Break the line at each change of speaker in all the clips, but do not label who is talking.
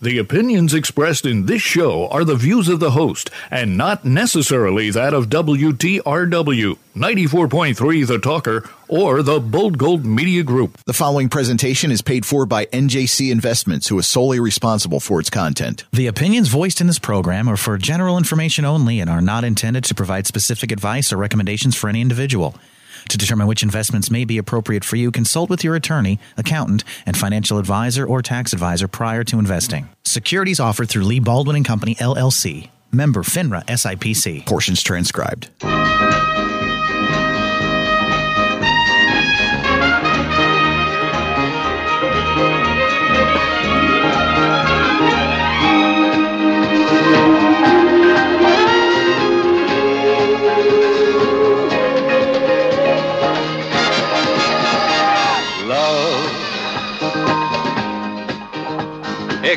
The opinions expressed in this show are the views of the host and not necessarily that of WTRW, 94.3 The Talker, or the Bold Gold Media Group.
The following presentation is paid for by NJC Investments, who is solely responsible for its content.
The opinions voiced in this program are for general information only and are not intended to provide specific advice or recommendations for any individual. To determine which investments may be appropriate for you, consult with your attorney, accountant, and financial advisor or tax advisor prior to investing. Securities offered through Lee Baldwin and Company LLC. Member FINRA SIPC.
Portions transcribed.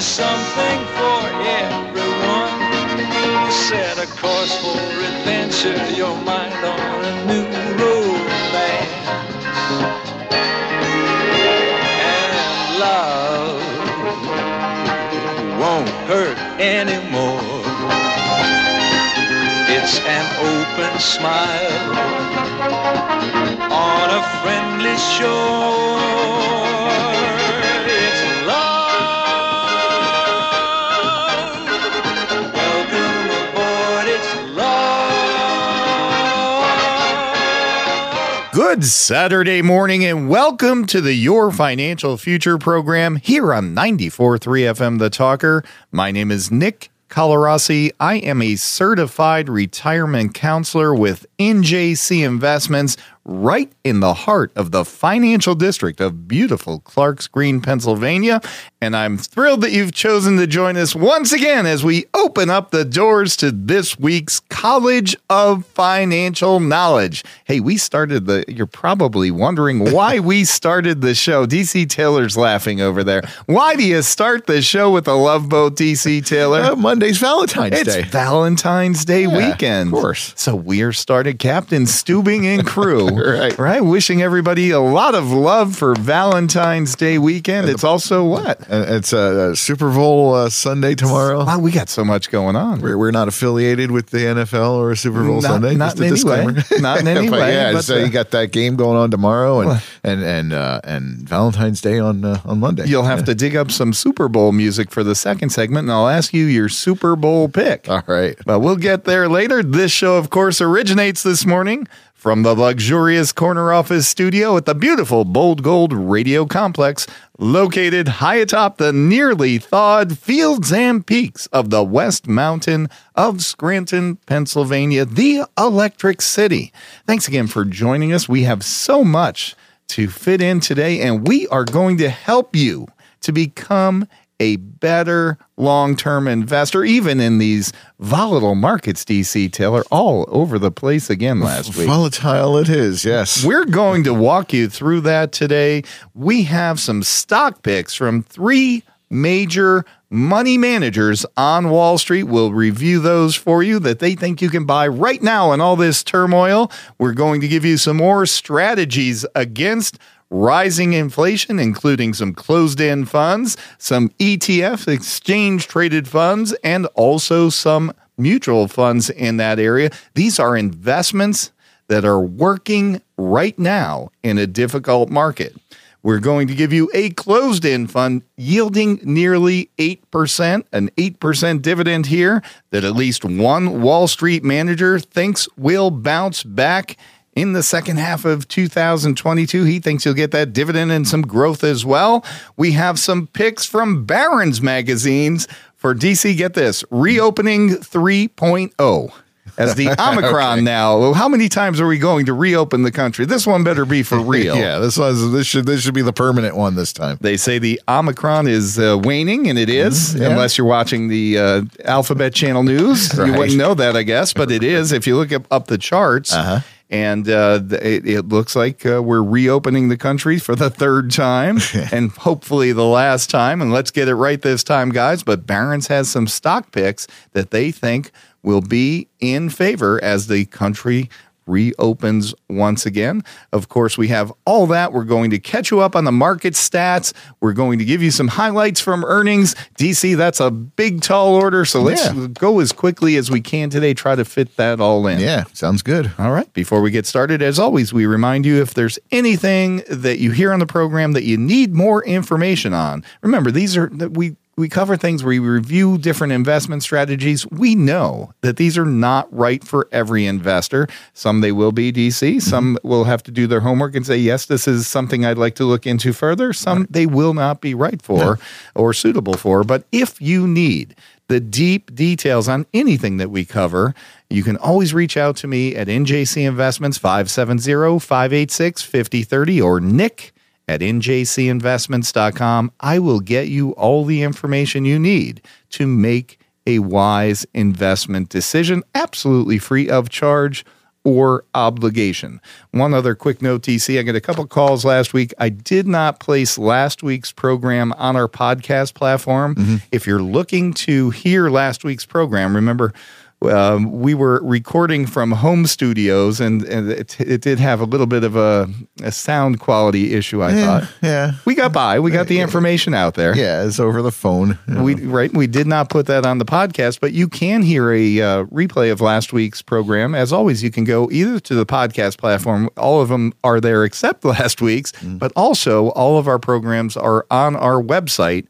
Promises something for everyone. Set a course for adventure, your mind on a new romance and love won't hurt anymore. It's an open smile on a friendly shore.
Good Saturday morning and welcome to the Your Financial Future program here on 94.3 FM The Talker. My name is Nick Colarossi. I am a certified retirement counselor with NJC Investments right in the heart of the financial district of beautiful Clarks Green, Pennsylvania. And I'm thrilled that you've chosen to join us once again as we open up the doors to this week's College of Financial Knowledge. Hey, we started the, you're probably wondering why we started the show. DC Taylor's laughing over there. Why do you start the show with a love boat, DC Taylor?
Uh, Monday's Valentine's Day.
It's
Day.
Valentine's Day
Yeah,
weekend.
of course.
So we're started Captain Stubing and crew.
Right.
Right. Wishing everybody a lot of love for Valentine's Day weekend. It's also what?
It's a, Super Bowl uh, Sunday tomorrow.
Wow, we got so much going on.
We're, we're not affiliated with the NFL or a Super Bowl
Not-
Sunday.
not
Just a
in any way.
disclaimer.
Not in any
But
way,
Yeah,
but,
so
uh,
you got that game going on tomorrow, and and and uh, and Valentine's Day on uh, on Monday.
You'll have to dig up some Super Bowl music for the second segment, and I'll ask you your Super Bowl pick.
All right.
But we'll get there later. This show, of course, originates this morning from the luxurious corner office studio at the beautiful Bold Gold Radio Complex, located high atop the nearly thawed fields and peaks of the West Mountain of Scranton, Pennsylvania, the Electric City. Thanks again for joining us. We have so much to fit in today, and we are going to help you to become a better long term investor, even in these volatile markets, DC Taylor, all over the place again last week.
Volatile it is. Yes.
We're going to walk you through that today. We have some stock picks from three major money managers on Wall Street. We'll review those for you that they think you can buy right now in all this turmoil. We're going to give you some more strategies against rising inflation, including some closed end funds, some ETF, exchange traded funds, and also some mutual funds in that area. These are investments that are working right now in a difficult market. We're going to give you a closed end fund yielding nearly 8%, an 8% dividend here that at least one Wall Street manager thinks will bounce back in the second half of 2022. He thinks you'll get that dividend and some growth as well. We have some picks from Barron's magazines for DC. Get this reopening 3.0. as the Omicron now. Well, How many times are we going to reopen the country? This one better be for real.
yeah, this was this should this should be the permanent one this time.
They say the Omicron is uh, waning, and it is,
yeah.
unless you're watching the uh, Alphabet Channel News. You wouldn't know that, I guess, but it is. If you look up, up the charts,
Uh-huh.
And uh, it, it looks like uh, we're reopening the country for the third time, and hopefully the last time. And let's get it right this time, guys. But Barron's has some stock picks that they think will be in favor as the country reopens once again. Of course, we have all that. We're going to catch you up on the market stats. We're going to give you some highlights from earnings. DC, that's a big, tall order. So let's
Yeah.
go as quickly as we can today, try to fit that all in.
Yeah, sounds good.
All right. Before we get started, as always, we remind you if there's anything that you hear on the program that you need more information on. Remember, these are that we we cover things where we review different investment strategies. We know that these are not right for every investor. Some they will be DC. Mm-hmm. Some will have to do their homework and say, yes, this is something I'd like to look into further. Some they will not be right for or suitable for. But if you need the deep details on anything that we cover, you can always reach out to me at NJC Investments 570 586 5030 or Nick at njcinvestments.com. I will get you all the information you need to make a wise investment decision, absolutely free of charge or obligation. One other quick note, DC. I got a couple calls last week. I did not place last week's program on our podcast platform. Mm-hmm. If you're looking to hear last week's program, remember um, we were recording from home studios, and, and it, it did have a little bit of a, a sound quality issue. I thought
Yeah,
we got by. We got the information out there.
yeah, it's over the phone.
We right. We did not put that on the podcast, but you can hear a uh, replay of last week's program. As always, you can go either to the podcast platform. All of them are there except last week's, but also all of our programs are on our website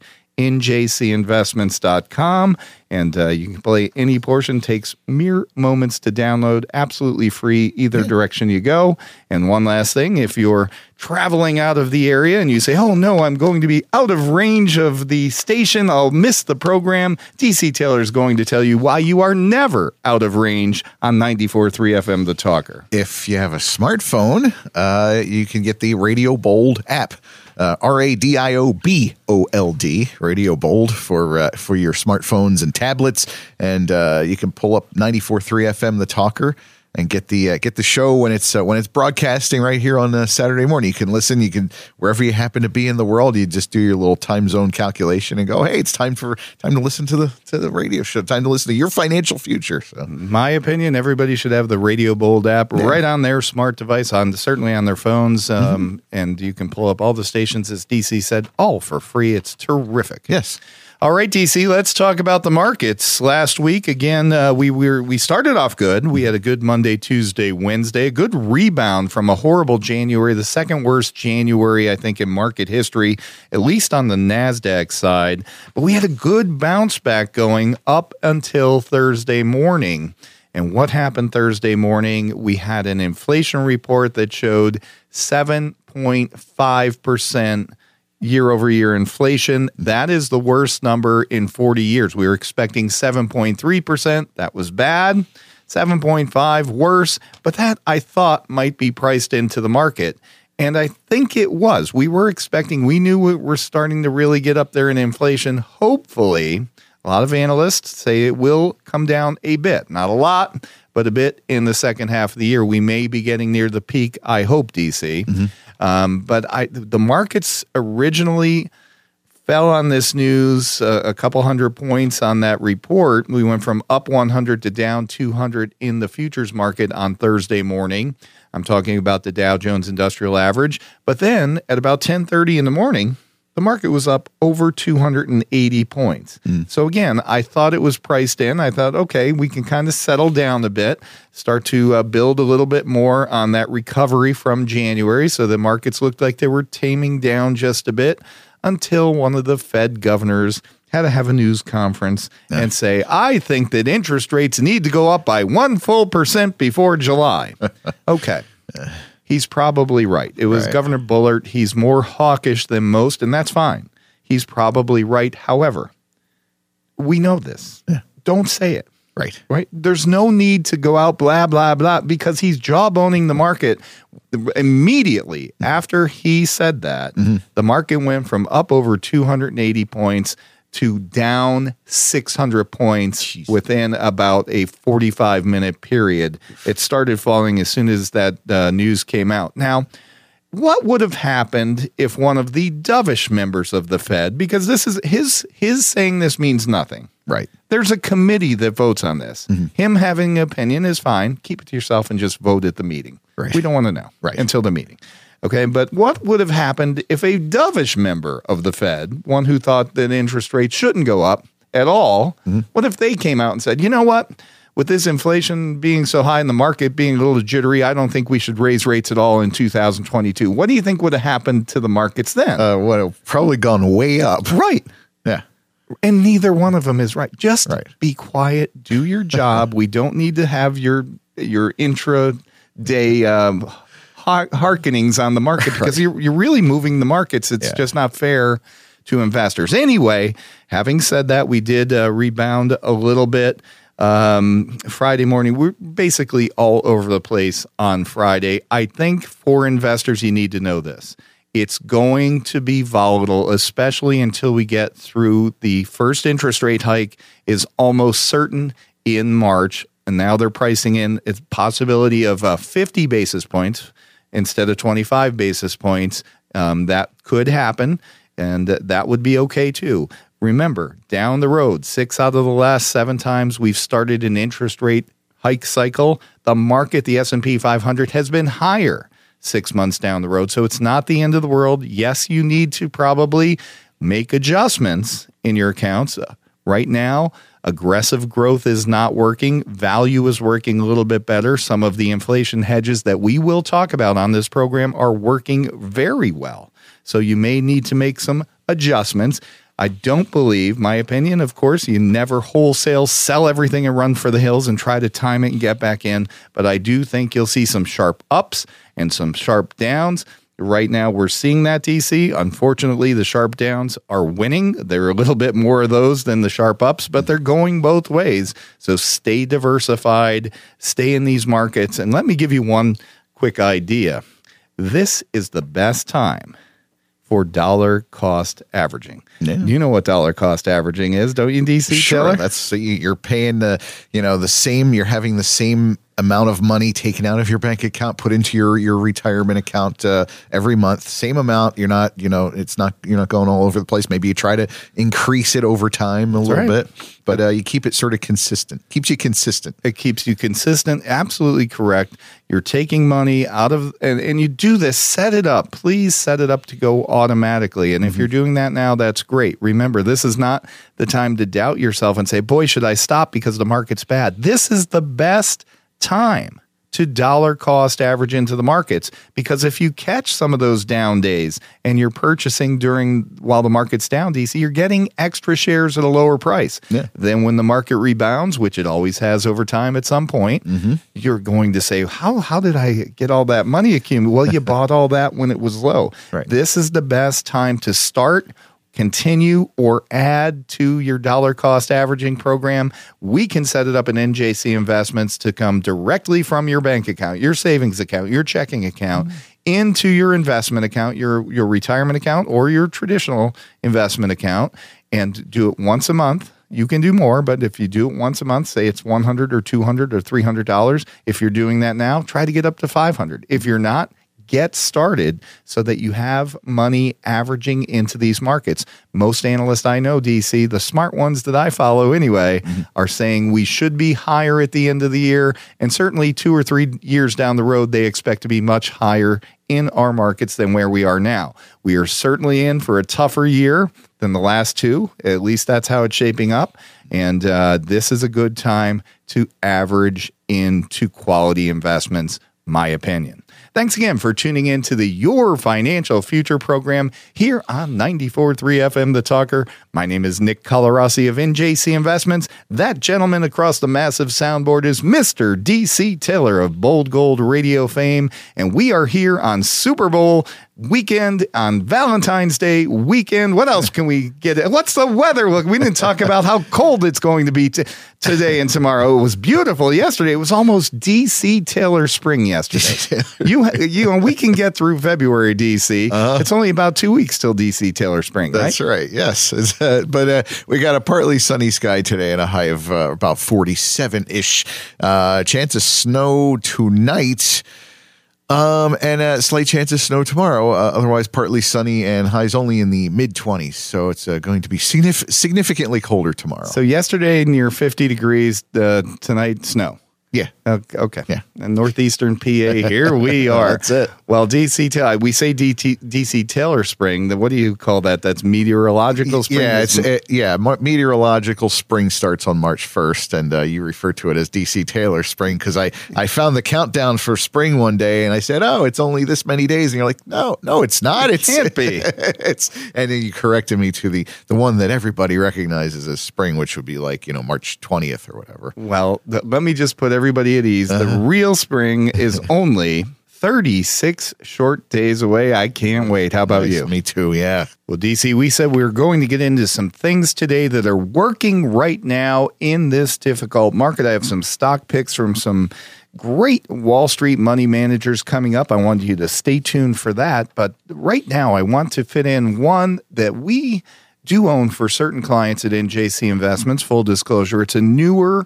njcinvestments.com and uh, you can play any portion. Takes mere moments to download. Absolutely free either direction you go. And one last thing if you're traveling out of the area and you say oh no i'm going to be out of range of the station. I'll miss the program dc taylor is going to tell you why you are never out of range on 94.3 fm the talker.
If you have a smartphone, uh, you can get the Radio Bold app. Uh, R A D I O B O L D, Radio Bold for uh, for your smartphones and tablets, and uh, you can pull up 94.3 FM, the talker, and get the uh, get the show when it's uh, when it's broadcasting right here on uh, Saturday morning. You can listen. You can wherever you happen to be in the world. You just do your little time zone calculation and go, hey, it's time for time to listen to the to the radio show. Time to listen to your financial future. So
my opinion, everybody should have the Radio Bold app right on their smart device, on certainly on their phones, um, and you can pull up all the stations, as DC said, all for free. It's terrific.
yes.
All right, DC, let's talk about the markets. Last week, again, uh, we were we started off good. We had a good Monday, Tuesday, Wednesday, a good rebound from a horrible January, the second worst January I think in market history, at least on the Nasdaq side. But we had a good bounce back going up until Thursday morning. And what happened Thursday morning? We had an inflation report that showed 7.5% year over year inflation. That is the worst number in 40 years. We were expecting 7.3%. That was bad. 7.5 worse, but that I thought might be priced into the market. And I think it was. We were expecting, we knew we were starting to really get up there in inflation. Hopefully, a lot of analysts say it will come down a bit, not a lot, but a bit in the second half of the year. We may be getting near the peak, I hope, DC. Um, but I, the markets originally fell on this news uh, a couple hundred points on that report. We went from up 100 to down 200 in the futures market on Thursday morning. I'm talking about the Dow Jones Industrial Average. But then at about 10:30 in the morning, the market was up over 280 points. So again, I thought it was priced in. I thought, okay, we can kind of settle down a bit, start to uh, build a little bit more on that recovery from January. So the markets looked like they were taming down just a bit until one of the Fed governors had to have a news conference and say, I think that interest rates need to go up by one full percent before July. okay. He's probably right. It was
Right.
Governor Bullard. He's more hawkish than most, and that's fine. He's probably right. However, we know this. Don't say it.
Right.
right? There's no need to go out blah blah blah because he's jawboning the market immediately after he said that. Mm-hmm. The market went from up over 280 points to down 600 points within about a 45 minute period. It started falling as soon as that uh, news came out. Now, what would have happened if one of the dovish members of the Fed, because this is his his saying this means nothing.
Right.
There's a committee that votes on this. Him having an opinion is fine. Keep it to yourself and just vote at the meeting.
Right.
We don't want to know
Right.
until the meeting. Okay. But what would have happened if a dovish member of the Fed, one who thought that interest rates shouldn't go up at all, what if they came out and said, you know what? With this inflation being so high and the market being a little jittery, I don't think we should raise rates at all in 2022. What do you think would have happened to the markets then?
Uh, would have probably gone way up.
right.
Yeah.
And neither one of them is right. Just
Right.
be quiet, do your job. we don't need to have your your intra day um, hearkenings on the market because you're you're really moving the markets. It's
Yeah.
just not fair to investors. Anyway, having said that, we did uh, rebound a little bit. Um, Friday morning, we're basically all over the place on Friday. I think for investors, you need to know this. It's going to be volatile, especially until we get through the first interest rate hike is almost certain in March. And now they're pricing in a possibility of uh, 50 basis points instead of 25 basis points. Um, that could happen, and th- that would be okay too. Remember, down the road, six out of the last seven times we've started an interest rate hike cycle, the market, the S&P 500 has been higher six months down the road. So it's not the end of the world. Yes, you need to probably make adjustments in your accounts. Uh, Right now, aggressive growth is not working. Value is working a little bit better. Some of the inflation hedges that we will talk about on this program are working very well. So you may need to make some adjustments. I don't believe, my opinion, of course, you never wholesale sell everything and run for the hills and try to time it and get back in. But I do think you'll see some sharp ups and some sharp downs. Right now, we're seeing that DC. Unfortunately, the sharp downs are winning. There are a little bit more of those than the sharp ups, but they're going both ways. So stay diversified, stay in these markets. And let me give you one quick idea. This is the best time for dollar cost averaging.
Yeah.
You know what dollar cost averaging is, don't you, DC?
Sure.
Taylor?
That's you're paying the you know the same. You're having the same amount of money taken out of your bank account, put into your your retirement account uh, every month. Same amount. You're not you know it's not you're not going all over the place. Maybe you try to increase it over time a little
right.
bit, but uh, you keep it sort of consistent. Keeps you consistent.
It keeps you consistent. Absolutely correct. You're taking money out of, and, and you do this, set it up. Please set it up to go automatically. And if you're doing that now, that's great. Remember, this is not the time to doubt yourself and say, boy, should I stop because the market's bad. This is the best time to dollar cost average into the markets because if you catch some of those down days and you're purchasing during while the market's down DC you're getting extra shares at a lower price
Yeah.
then when the market rebounds which it always has over time at some point mm-hmm. you're going to say how how did I get all that money accumulated well you bought all that when it was low
Right.
this is the best time to start continue or add to your dollar cost averaging program, we can set it up in NJC investments to come directly from your bank account, your savings account, your checking account mm-hmm. into your investment account, your your retirement account or your traditional investment account and do it once a month. You can do more, but if you do it once a month, say it's 100 or 200 or 300 dollars, if you're doing that now, try to get up to 500. If you're not, get started so that you have money averaging into these markets. Most analysts I know, DC, the smart ones that I follow anyway, are saying we should be higher at the end of the year. And certainly two or three years down the road, they expect to be much higher in our markets than where we are now. We are certainly in for a tougher year than the last two. At least that's how it's shaping up. And uh, this is a good time to average into quality investments, my opinion. Thanks again for tuning in to the Your Financial Future program here on 94.3 FM The Talker. My name is Nick Colarossi of NJC Investments. That gentleman across the massive soundboard is Mr. DC Taylor of Bold Gold Radio fame. And we are here on Super Bowl weekend on Valentine's Day weekend. What else can we get? What's the weather look? We didn't talk about how cold it's going to be t- today and tomorrow. It was beautiful yesterday. It was almost DC Taylor spring yesterday. you you we can get through February DC. It's only about two weeks till DC Taylor spring.
Uh-huh. That's
right?
right. Yes, uh, but uh, we got a partly sunny sky today and a high of uh, about forty-seven ish. Uh, chance of snow tonight. Um, and a slight chance of snow tomorrow. Uh, otherwise, partly sunny and highs only in the mid 20s. So it's uh, going to be signif- significantly colder tomorrow.
So yesterday near 50 degrees. Uh, tonight snow.
Yeah.
Okay.
Yeah.
And northeastern PA, here we are.
That's it.
Well, DC, Taylor, we say DT, DC Taylor spring. Then what do you call that? That's meteorological spring.
Yeah, it's uh, yeah. Meteorological spring starts on March first, and uh, you refer to it as DC Taylor spring because I I found the countdown for spring one day, and I said, "Oh, it's only this many days," and you're like, "No, no, it's not. It
can't be."
it's and then you corrected me to the the one that everybody recognizes as spring, which would be like you know March twentieth or whatever.
well, th- let me just put everybody at ease.
Uh-huh.
The real spring is only 36 short days away. I can't wait. How about
Nice.
you?
Me too. Yeah.
Well, DC, we said we were going to get into some things today that are working right now in this difficult market. I have some stock picks from some great Wall Street money managers coming up. I wanted you to stay tuned for that. But right now, I want to fit in one that we do own for certain clients at NJC Investments. Full disclosure, it's a newer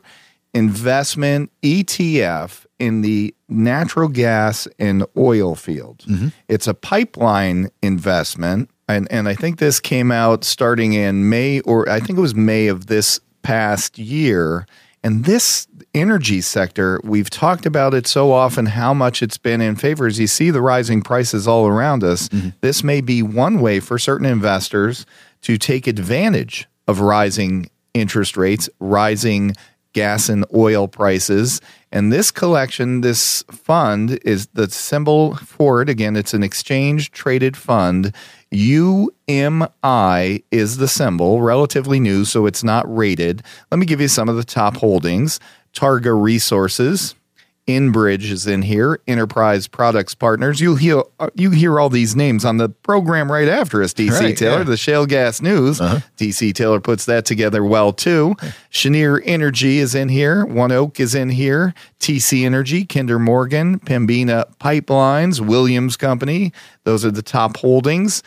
investment ETF in the natural gas and oil field. Mm-hmm. It's a pipeline investment. And, and I think this came out starting in May, or I think it was May of this past year. And this energy sector, we've talked about it so often, how much it's been in favor. As you see the rising prices all around us, mm-hmm. this may be one way for certain investors to take advantage of rising interest rates, rising gas and oil prices. And this collection, this fund is the symbol for it. Again, it's an exchange traded fund. UMI is the symbol, relatively new, so it's not rated. Let me give you some of the top holdings Targa Resources. Enbridge is in here, Enterprise Products Partners. You'll hear uh, you hear all these names on the program right after us. DC
Right,
Taylor,
yeah.
the shale gas news. DC Taylor puts that together well too. Cheniere Energy is in here. ONEOK is in here. TC Energy, Kinder Morgan, Pembina Pipelines, Williams Company. Those are the top holdings.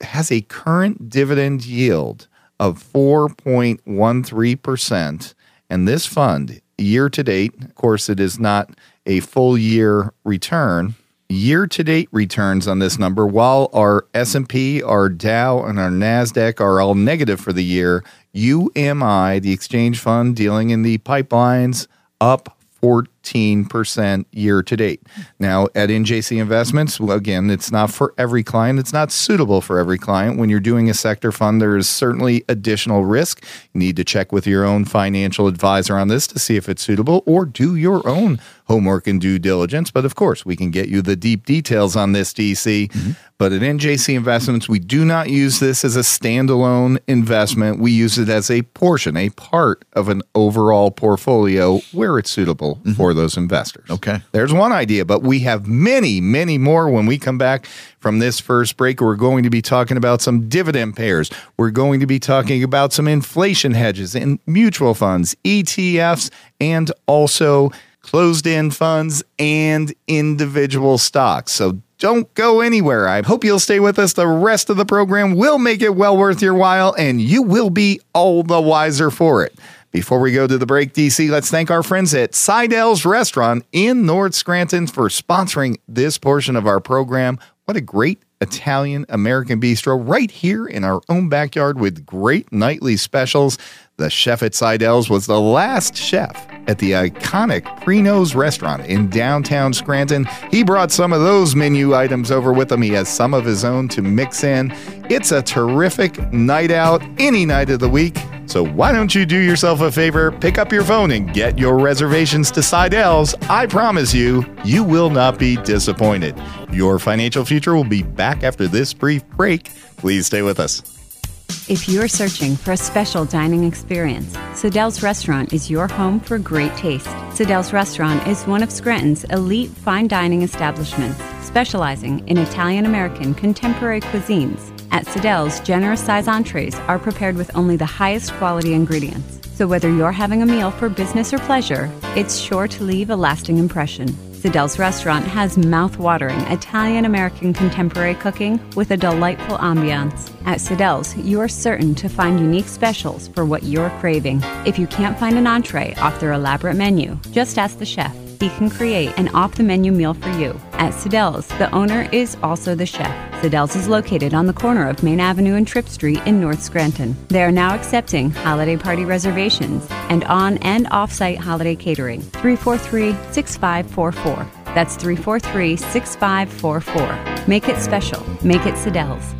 Has a current dividend yield of 4.13%. And this fund, year to date, of course, it is not a full year return. Year to date returns on this number, while our S&P, our Dow, and our Nasdaq are all negative for the year, UMI, the exchange fund dealing in the pipelines, up 14% year to date. Now, at NJC Investments, well, again, it's not for every client. It's not suitable for every client. When you're doing a sector fund, there is certainly additional risk. You need to check with your own financial advisor on this to see if it's suitable or do your own homework and due diligence. But of course, we can get you the deep details on this, DC. Mm-hmm. But at NJC Investments, we do not use this as a standalone investment. We use it as a portion, a part of an overall portfolio where it's suitable mm-hmm. for those investors.
Okay.
There's one idea, but we have many, many more when we come back from this first break. We're going to be talking about some dividend payers. We're going to be talking about some inflation hedges and mutual funds, ETFs, and also closed end funds and individual stocks. So don't go anywhere. I hope you'll stay with us. The rest of the program will make it well worth your while, and you will be all the wiser for it. Before we go to the break, DC, let's thank our friends at Seidel's Restaurant in North Scranton for sponsoring this portion of our program. What a great Italian American bistro right here in our own backyard with great nightly specials. The chef at Seidel's was the last chef at the iconic Preno's restaurant in downtown Scranton. He brought some of those menu items over with him. He has some of his own to mix in. It's a terrific night out any night of the week. So why don't you do yourself a favor, pick up your phone and get your reservations to Seidel's. I promise you, you will not be disappointed. Your financial future will be back after this brief break. Please stay with us.
If you're searching for a special dining experience, Siddell's Restaurant is your home for great taste. Siddell's Restaurant is one of Scranton's elite fine dining establishments, specializing in Italian American contemporary cuisines. At Siddell's, generous size entrees are prepared with only the highest quality ingredients. So whether you're having a meal for business or pleasure, it's sure to leave a lasting impression. Siddell's restaurant has mouth-watering Italian American contemporary cooking with a delightful ambiance. At Siddell's, you are certain to find unique specials for what you're craving. If you can't find an entree off their elaborate menu, just ask the chef. He can create an off the menu meal for you. At Siddell's, the owner is also the chef. Siddell's is located on the corner of Main Avenue and Trip Street in North Scranton. They are now accepting holiday party reservations and on and off site holiday catering. 343 6544. That's 343 6544. Make it special. Make it Siddell's.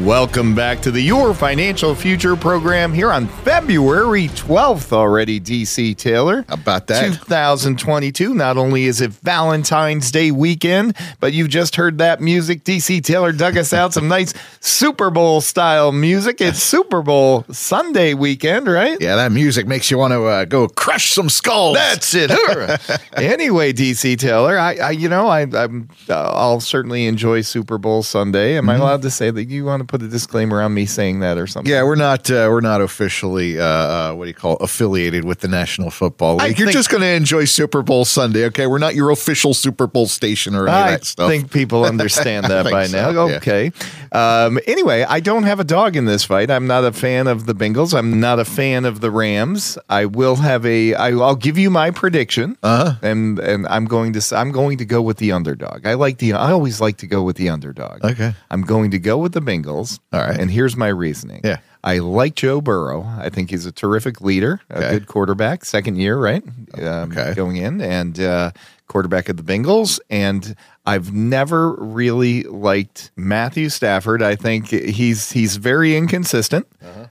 Welcome back to the Your Financial Future program here on February 12th already, DC Taylor.
How about that?
2022. Not only is it Valentine's Day weekend, but you've just heard that music. DC Taylor dug us out some nice Super Bowl style music. It's Super Bowl Sunday weekend, right?
Yeah, that music makes you want to uh, go crush some skulls.
That's it. anyway, DC Taylor, I, I you know, I, I'm, uh, I'll certainly enjoy Super Bowl Sunday. Am I allowed to say that you want to put a disclaimer on me saying that or something?
Yeah, we're not uh, we're not officially uh, uh, what do you call it, affiliated with the National Football
I
League. You're
think-
just going to enjoy Super Bowl Sunday, okay? We're not your official Super Bowl station or any of
I
that stuff.
think people understand that by
so,
now.
yeah.
Okay. Um, anyway, I don't have a dog in this fight. I'm not a fan of the Bengals. I'm not a fan of the Rams. I will have a. I, I'll give you my prediction, uh-huh. and and I'm going to. I'm going to go with the underdog. I like the. I always like to go with the underdog.
Okay.
I'm going to go with the Bengals.
All right.
And here's my reasoning.
Yeah.
I like Joe Burrow. I think he's a terrific leader, a
Okay.
good quarterback, second year, right? Um,
Okay.
Going in and uh, quarterback of the Bengals. And I've never really liked Matthew Stafford. I think he's he's very inconsistent.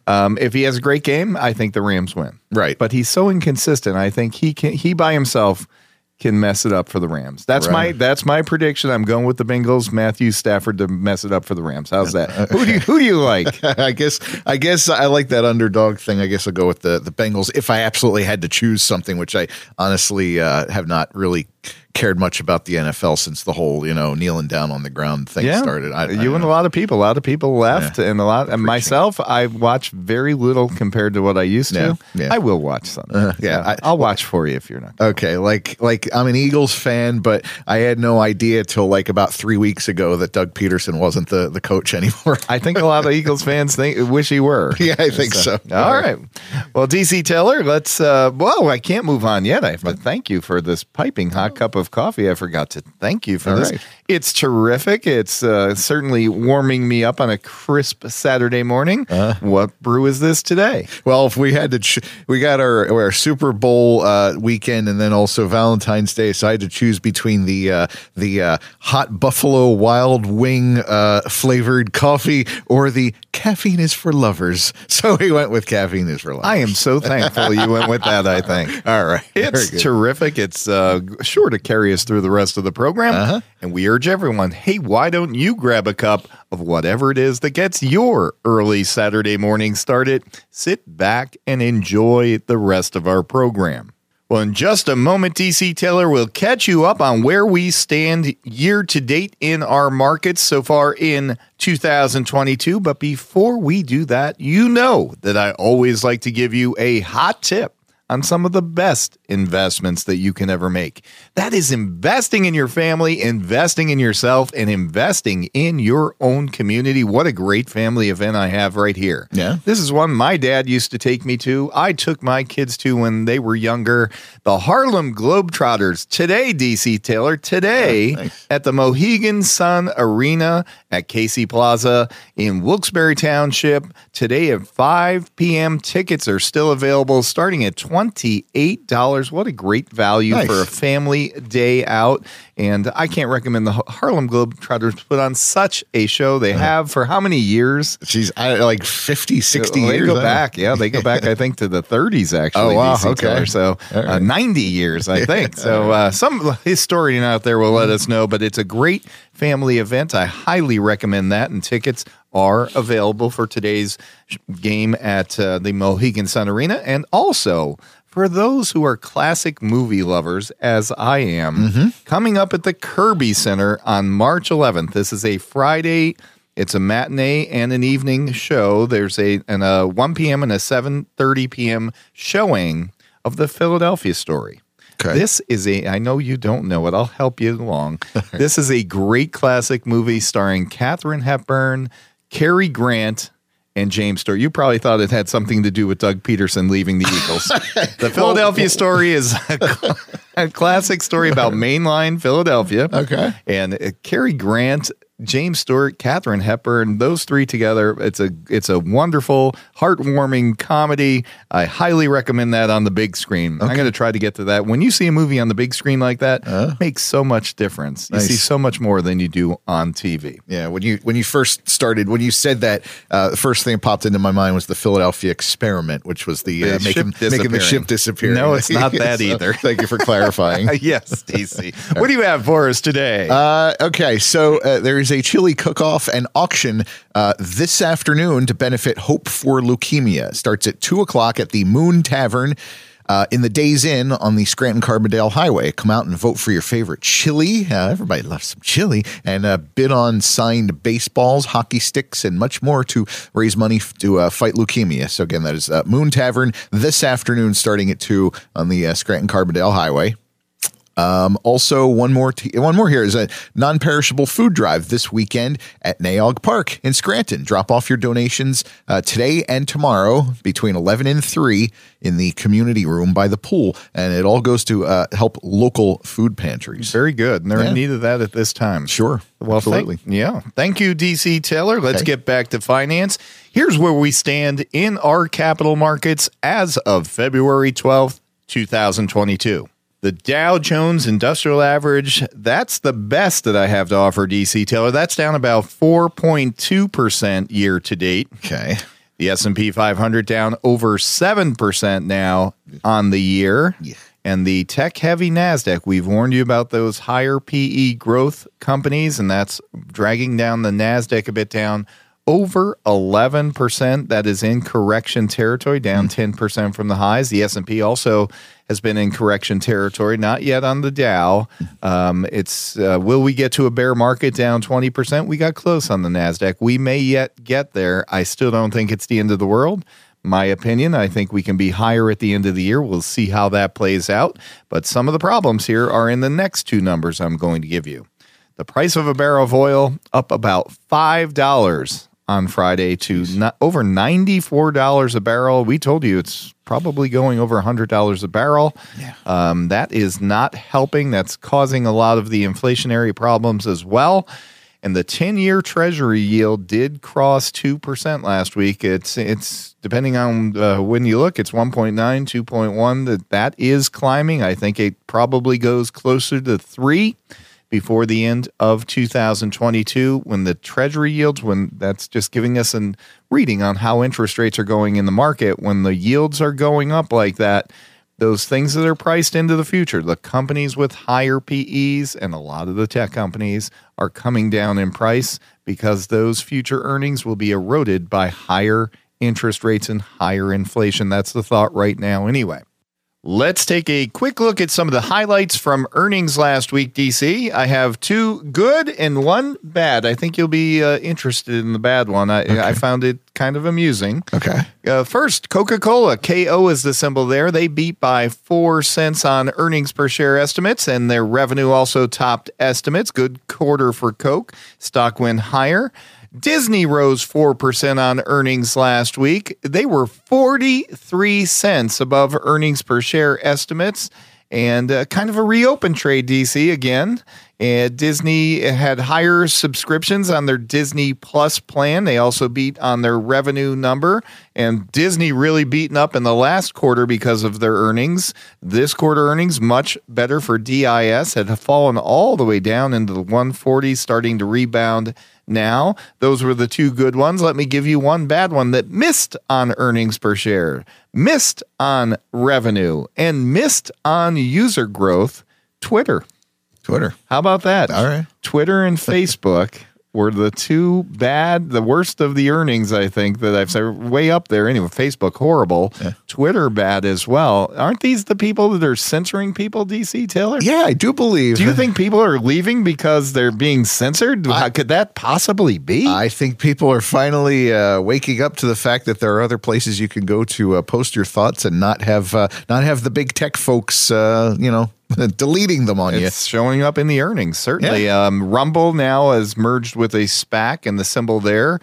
Um, if he has a great game, I think the Rams win.
Right.
But he's so inconsistent. I think he can he by himself can mess it up for the Rams. That's my that's my prediction. I'm going with the Bengals. Matthew Stafford to mess it up for the Rams. How's that? Who do you, who do you like?
I guess I guess I like that underdog thing. I guess I'll go with the the Bengals if I absolutely had to choose something, which I honestly uh, have not really cared much about the NFL since the whole you know kneeling down on the ground thing started. I, I
you and a lot of people. A lot of people left, and a lot. And myself, I watch very little compared to what I used to.
Yeah, yeah.
I will watch Sunday.
yeah, I-
will watch for you if you're not.
Okay, like like I'm an Eagles fan, but I had no idea till like about three weeks ago that Doug Pederson wasn't the the coach anymore.
I think a lot of Eagles fans think wish he were.
Yeah, I think so.
All right. Well, DC Taylor, let's. uh Whoa, I can't move on yet. I have to thank you for this piping hot cup of coffee. I forgot to thank you for
All
this.
right.
It's terrific. It's uh, certainly warming me up on a crisp Saturday morning.
Uh.
what brew is this today?
Well, if we had to, ch- we got our our Super Bowl uh, weekend and then also Valentine's Day, so I had to choose between the uh, the uh, hot Buffalo Wild Wing uh, flavored coffee or the caffeine is for lovers. So we went with caffeine is for lovers.
I am so thankful you went with that. I think.
all right.
It's terrific. It's uh, sure to carry us through the rest of the program.
Uh-huh.
And we urge everyone hey, why don't you grab a cup of whatever it is that gets your early Saturday morning started? Sit back and enjoy the rest of our program. Well, in just a moment, DC Taylor will catch you up on where we stand year to date in our markets so far in 2022. But before we do that, you know that I always like to give you a hot tip on some of the best investments that you can ever make. That is investing in your family, investing in yourself, and investing in your own community. What a great family event I have right here.
Yeah.
This is one my dad used to take me to. I took my kids to when they were younger. The Harlem Globetrotters. Today, DC Taylor, today oh,
nice.
at the Mohegan Sun Arena at Casey Plaza in Wilkes-Barre Township today at 5 p.m. Tickets are still available starting at $28. What a great value
Nice.
for a family day out. And I can't recommend the Harlem Globetrotters put on such a show they have for how many years?
She's like 50, 60
Well, they
years.
go back. Yeah, they go back. I think to the 30s actually.
Oh, wow,
DC
okay.
So
All
uh, 90 years, I think. So uh, some historian out there will let us know. But it's a great family event. I highly recommend that. And tickets are available for today's game at uh, the Mohegan Sun Arena, and also. For those who are classic movie lovers, as I am,
Mm-hmm.
coming up at the Kirby Center on March 11th. This is a Friday it's a matinee and an evening show. There's a an, a 1 p.m. and a 7:30 p.m. showing of the Philadelphia story.
Okay.
This is a I know you don't know it. I'll help you along. this is a great classic movie starring Katharine Hepburn, Cary Grant, and James Stewart. You probably thought it had something to do with Doug Pederson leaving the Eagles. the Philadelphia story is a, cl- a classic story about mainline Philadelphia.
Okay.
And uh, Cary Grant, James Stewart, Katharine Hepburn, those three together, it's a it's a wonderful, heartwarming comedy. I highly recommend that on the big screen. I'm going to try to get to that. When you see a movie on the big screen like that, it makes so much difference. You
Nice.
see so much more than you do on TV.
Yeah, when you when you first started, when you said that, uh, the first thing that popped into my mind was the Philadelphia experiment, which was the, uh,
The
making, making the ship
disappearing.
disappear.
No, it's not that
So,
either.
Thank you for clarifying.
yes, DC. What do you have for us today?
Uh, okay, so uh, there is a chili cook-off and auction uh, this afternoon to benefit Hope for Leukemia. Starts at two o'clock at the Moon Tavern. Uh, in the Days Inn on the Scranton Carbondale Highway. Come out and vote for your favorite chili. Uh, everybody loves some chili. And uh, bid on signed baseballs, hockey sticks, and much more to raise money f- to uh, fight leukemia. So, again, that is uh, Moon Tavern this afternoon starting at 2 on the uh, Scranton Carbondale Highway. Um, also, one more t- one more here is a non-perishable food drive this weekend at Nay Aug Park in Scranton. Drop off your donations uh, today and tomorrow between eleven and three in the community room by the pool, and it all goes to uh, help local food pantries.
Very good. And they're
Yeah.
in need of that at this time.
Sure,
Well,
absolutely.
Thank, yeah. Thank you, DC Taylor. Let's
Okay.
get back to finance. Here's where we stand in our capital markets as of February 12th, 2022. The Dow Jones Industrial Average, that's the best that I have to offer, DC Taylor. That's down about 4.2% year to date.
Okay.
The S&P 500 down over 7% now on the year. And the tech heavy Nasdaq, we've warned you about those higher PE growth companies and that's dragging down the Nasdaq a bit down over 11%. That is in correction territory, down 10% from the highs. The S&P also has been in correction territory, not yet on the Dow. Um, it's uh, will we get to a bear market down 20%? We got close on the Nasdaq. We may yet get there. I still don't think it's the end of the world. My opinion, I think we can be higher at the end of the year. We'll see how that plays out. But some of the problems here are in the next two numbers I'm going to give you. The price of a barrel of oil up about $5 on Friday to not, over $94 a barrel. We told you it's probably going over $100 a barrel. Um, that is not helping. That's causing a lot of the inflationary problems as well. And the 10 year treasury yield did cross 2% last week. It's, it's depending on uh, when you look, it's 1.9, 2.1. That, that is climbing. I think it probably goes closer to 3 before the end of 2022 when the treasury yields when that's just giving us a reading on how interest rates are going in the market when the yields are going up like that those things that are priced into the future the companies with higher PEs and a lot of the tech companies are coming down in price because those future earnings will be eroded by higher interest rates and higher inflation. That's the thought right now anyway Let's take a quick look at some of the highlights from earnings last week, DC. I have two good and one bad. I think you'll be uh, interested in the bad one. I, I found it kind of amusing.
Okay.
Uh, first, Coca Cola, KO is the symbol there. They beat by four cents on earnings per share estimates, and their revenue also topped estimates. Good quarter for Coke. Stock went higher. Disney rose 4% on earnings last week. They were 43 cents above earnings per share estimates and uh, kind of a reopen trade, DC, again. And Disney had higher subscriptions on their Disney Plus plan. They also beat on their revenue number. And Disney really beaten up in the last quarter because of their earnings. This quarter earnings much better for DIS had fallen all the way down into the 140s, starting to rebound now. Those were the two good ones. Let me give you one bad one that missed on earnings per share, missed on revenue, and missed on user growth. Twitter.
Twitter.
How about that?
All right.
Twitter and Facebook were the two bad, the worst of the earnings, I think, that I've said way up there. Anyway, Facebook horrible, Twitter bad as well. Aren't these the people that are censoring people, DC Taylor?
Yeah, I do believe.
Do you think people are leaving because they're being censored? How could that possibly be?
I think people are finally uh, waking up to the fact that there are other places you can go to uh, post your thoughts and not have uh, not have the big tech folks, uh, you know, deleting them on you.
It's showing up in the earnings, certainly. Um, Rumble now has merged with a SPAC, and the symbol there,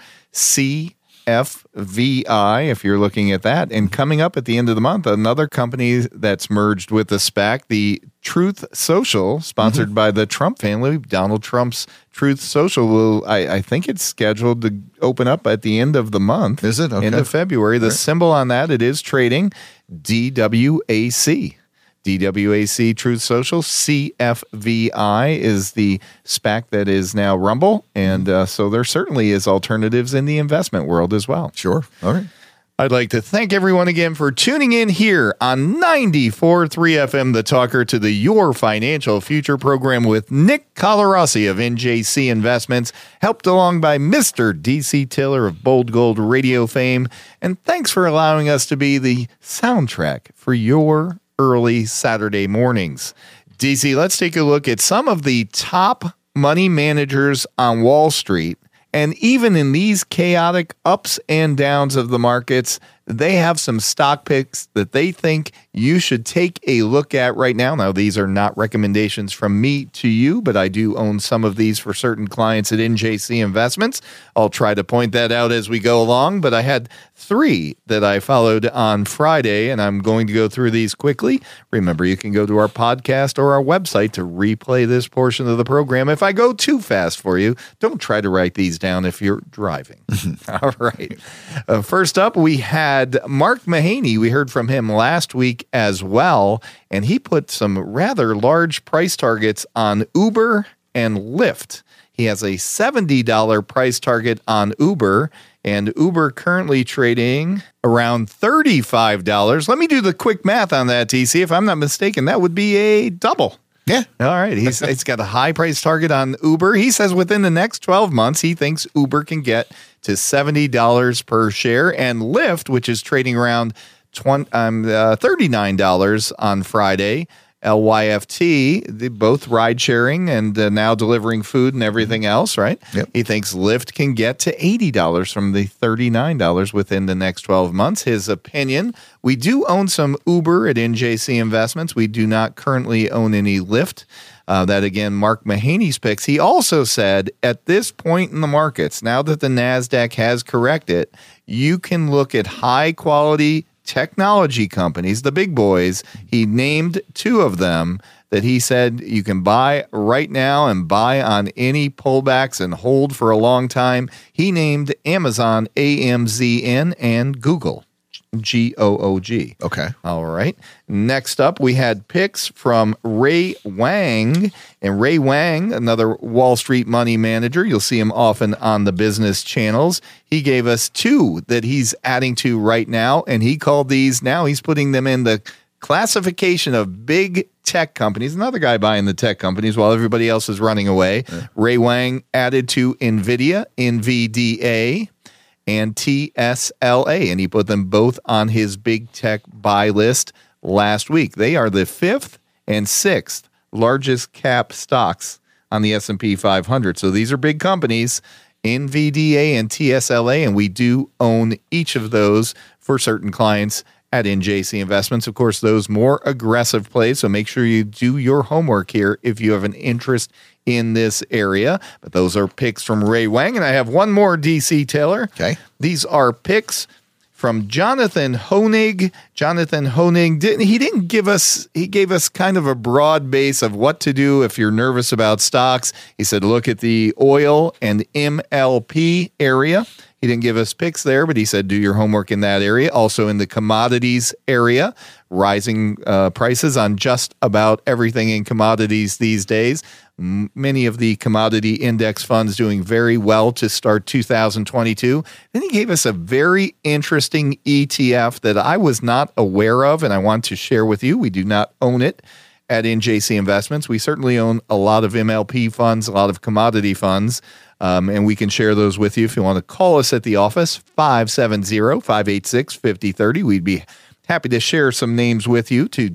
CFVI, if you're looking at that. And coming up at the end of the month, another company that's merged with the SPAC, the Truth Social, sponsored
Mm-hmm.
by the Trump family. Donald Trump's Truth Social will, I, I think it's scheduled to open up at the end of the month.
Is it?
End of February. The symbol on that, it is trading DWAC. DWAC Truth Social. CFVI is the SPAC that is now Rumble. And uh, so there certainly is alternatives in the investment world as well.
Sure. All right.
I'd like to thank everyone again for tuning in here on 94.3 FM, The Talker, to the Your Financial Future program with Nick Colarossi of NJC Investments, helped along by Mr. DC Taylor of Bold Gold Radio fame. And thanks for allowing us to be the soundtrack for your early Saturday mornings. DC, let's take a look at some of the top money managers on Wall Street. And even in these chaotic ups and downs of the markets, they have some stock picks that they think you should take a look at right now. Now, these are not recommendations from me to you, but I do own some of these for certain clients at NJC Investments. I'll try to point that out as we go along, but I had three that I followed on Friday, and I'm going to go through these quickly. Remember, you can go to our podcast or our website to replay this portion of the program. If I go too fast for you, don't try to write these down if you're driving. All right. Uh, first up, we had Mark Mahaney. We heard from him last week as well, and he put some rather large price targets on Uber and Lyft. He has a $70 price target on Uber, and Uber currently trading around $35. Let me do the quick math on that, DC. If I'm not mistaken, that would be a double.
Yeah.
All right. He's, he's got a high price target on Uber. He says within the next 12 months, he thinks Uber can get to $70 per share. And Lyft, which is trading around 20, um, uh, $39 on Friday, LYFT, the, both ride sharing and uh, now delivering food and everything else, right?
Yep.
He thinks Lyft can get to $80 from the $39 within the next 12 months. His opinion we do own some Uber at NJC Investments. We do not currently own any Lyft. Uh, that again, Mark Mahaney's picks. He also said at this point in the markets, now that the NASDAQ has corrected, you can look at high quality technology companies, the big boys. He named two of them that he said you can buy right now and buy on any pullbacks and hold for a long time. He named Amazon, AMZN, and Google, G O O G.
Okay.
All right. Next up, we had picks from Ray Wang. And Ray Wang, another Wall Street money manager, you'll see him often on the business channels. He gave us two that he's adding to right now. And he called these, now he's putting them in the classification of big tech companies. Another guy buying the tech companies while everybody else is running away. Ray Wang added to NVIDIA, NVDA and TSLA, and he put them both on his big tech buy list last week. They are the fifth and sixth largest cap stocks on the S&P 500. So these are big companies, NVDA and TSLA, and we do own each of those for certain clients at NJC Investments. Of course, those more aggressive plays. So make sure you do your homework here if you have an interest in this area. But those are picks from Ray Wang. And I have one more DC Taylor.
Okay.
These are picks from Jonathan Honig. Jonathan Honig didn't he didn't give us he gave us kind of a broad base of what to do if you're nervous about stocks. He said look at the oil and MLP area. He didn't give us picks there, but he said do your homework in that area. Also in the commodities area, rising uh, prices on just about everything in commodities these days. Many of the commodity index funds doing very well to start 2022. Then he gave us a very interesting ETF that I was not aware of, and I want to share with you. We do not own it at NJC Investments. We certainly own a lot of MLP funds, a lot of commodity funds. Um, and we can share those with you if you want to call us at the office 570 586 5030. We'd be happy to share some names with you to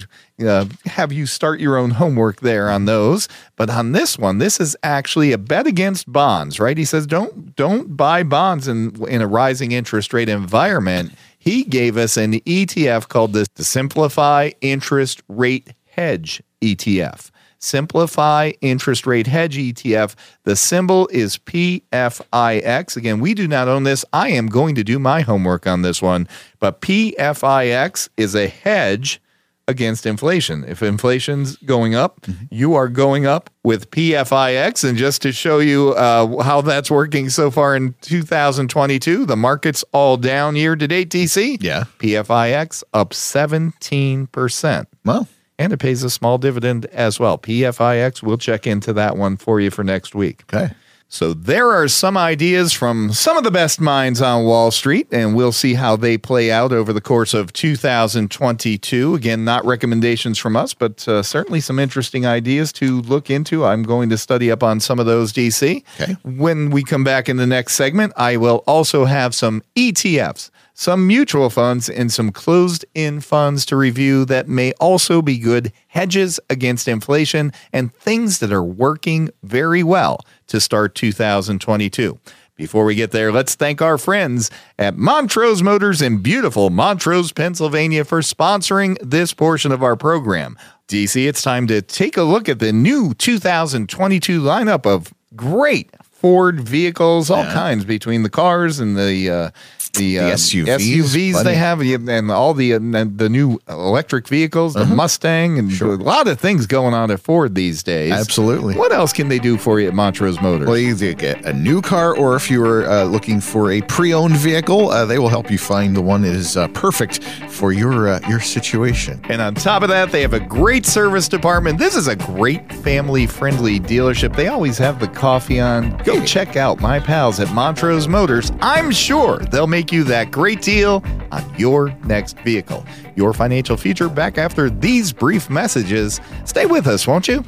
uh, have you start your own homework there on those. But on this one, this is actually a bet against bonds, right? He says don't don't buy bonds in in a rising interest rate environment. He gave us an ETF called the, the Simplify Interest Rate Hedge ETF. Simplify Interest Rate Hedge ETF. The symbol is PFIX. Again, we do not own this. I am going to do my homework on this one. But PFIX is a hedge against inflation. If inflation's going up, you are going up with PFIX. And just to show you uh, how that's working so far in 2022, the market's all down year to date, DC.
Yeah.
PFIX up 17%.
Well,
And it pays a small dividend as well. PFIX, we'll check into that one for you for next week.
okay.
So there are some ideas from some of the best minds on Wall Street, and we'll see how they play out over the course of 2022. Again, not recommendations from us, but uh, certainly some interesting ideas to look into. I'm going to study up on some of those, DC.
Okay.
When we come back in the next segment, I will also have some ETFs, some mutual funds, and some closed-end funds to review that may also be good hedges against inflation and things that are working very well to start 2022. Before we get there, let's thank our friends at Montrose Motors in beautiful Montrose, Pennsylvania for sponsoring this portion of our program. DC, it's time to take a look at the new 2022 lineup of great Ford vehicles, all kinds between the cars and the uh, the, uh,
SUVs,
SUVs
plenty.
they have, and all the uh, the new electric vehicles, the Mustang, and a lot of things going on at Ford these days.
Absolutely.
What else can they do for you at Montrose Motors?
Well, you get a new car, or if you are uh, looking for a pre-owned vehicle, uh, they will help you find the one that is uh, perfect for your uh, your situation.
And on top of that, they have a great service department. This is a great family friendly dealership. They always have the coffee on. Go check out my pals at Montrose Motors. I'm sure they'll make you that great deal on your next vehicle. Your financial future back after these brief messages. Stay with us, won't you?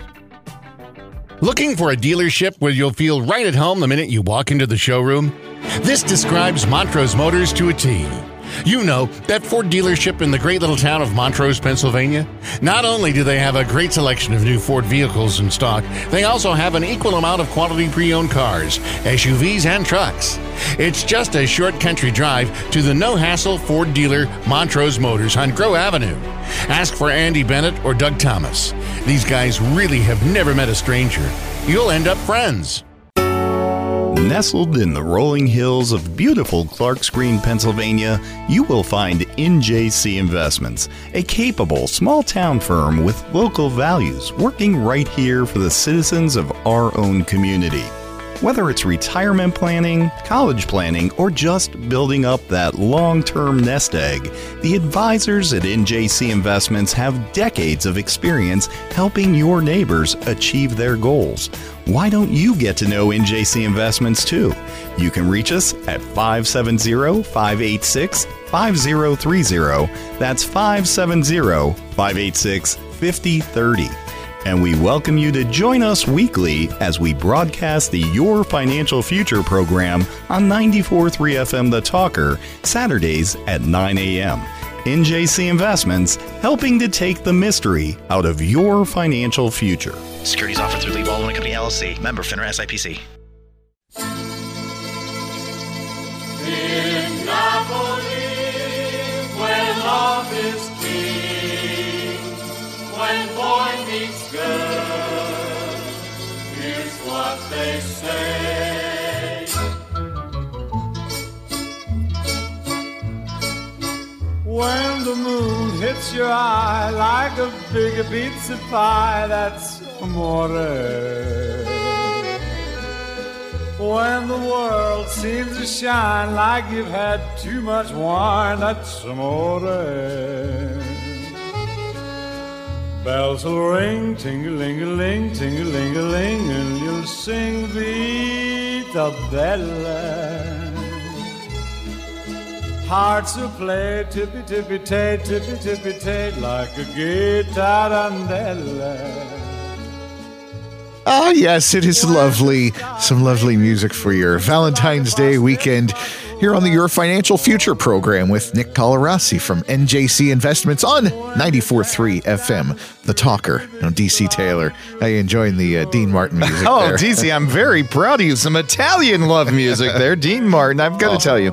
Looking for a dealership where you'll feel right at home the minute you walk into the showroom? This describes Montrose Motors to a T. You know, that Ford dealership in the great little town of Montrose, Pennsylvania? Not only do they have a great selection of new Ford vehicles in stock, they also have an equal amount of quality pre owned cars, SUVs, and trucks. It's just a short country drive to the no hassle Ford dealer Montrose Motors on Grow Avenue. Ask for Andy Bennett or Doug Thomas. These guys really have never met a stranger. You'll end up friends.
Nestled in the rolling hills of beautiful Clarks Green, Pennsylvania, you will find NJC Investments, a capable small town firm with local values working right here for the citizens of our own community. Whether it's retirement planning, college planning, or just building up that long term nest egg, the advisors at NJC Investments have decades of experience helping your neighbors achieve their goals. Why don't you get to know NJC Investments too? You can reach us at 570 586 5030. That's 570 586 5030 and we welcome you to join us weekly as we broadcast the Your Financial Future program on 94.3 FM The Talker, Saturdays at 9 a.m. NJC Investments, helping to take the mystery out of your financial future.
Securities offered through Lee Baldwin Company LLC, member FINRA SIPC.
In Napoli, where love is When the moon hits your eye like a big pizza pie, that's amore. When the world seems to shine like you've had too much wine, that's amore. Bells will ring, ting-a-ling-a-ling, ting-a-ling-a-ling, and you'll sing Vita Bella. Hearts will play tippy tippy tay, tippy tippy tay, like a guitar guitarandella.
Ah, yes, it is lovely. Some lovely music for your Valentine's Day weekend here on the Your Financial Future program with Nick Colarossi from NJC Investments on 94.3 FM, The Talker. Now, DC Taylor, how you enjoying the uh, Dean Martin music
Oh,
there?
DC, I'm very proud of you. Some Italian love music there. Dean Martin, I've got to tell you,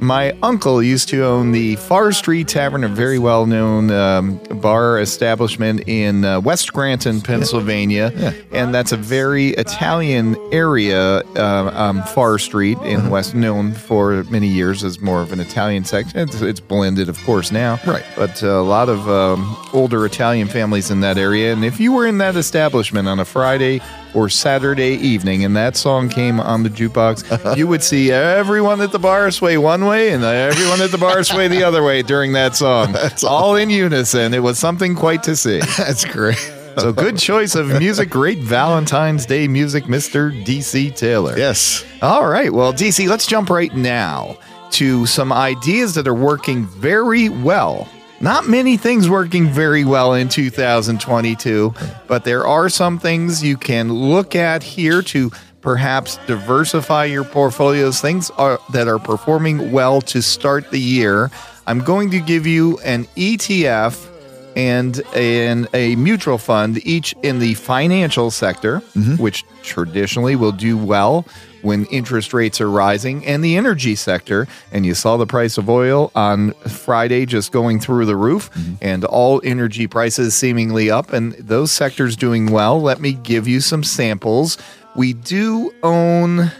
my uncle used to own the Far Street Tavern, a very well known um, bar establishment in uh, West Scranton, Pennsylvania. And that's a very Italian area, uh, um, Far Street in West, known for many years as more of an Italian section. It's, it's blended, of course, now.
Right.
But uh, a lot of um, older Italian families in that area. And if you were in that establishment on a Friday or Saturday evening and that song came on the jukebox, you would see everyone at the bar sway one way and everyone at the bar sway the other way during that song. That's all in unison. It was something quite to see.
That's great.
So good choice of music. Great Valentine's Day music, Mr. DC Taylor.
Yes.
All right. Well, DC, let's jump right now to some ideas that are working very well. Not many things working very well in 2022, but there are some things you can look at here to perhaps diversify your portfolios, things are, that are performing well to start the year. I'm going to give you an ETF and in a mutual fund, each in the financial sector, mm-hmm. which traditionally will do well when interest rates are rising, and the energy sector. And you saw the price of oil on Friday just going through the roof, mm-hmm. and all energy prices seemingly up, and those sectors doing well. Let me give you some samples. We do own.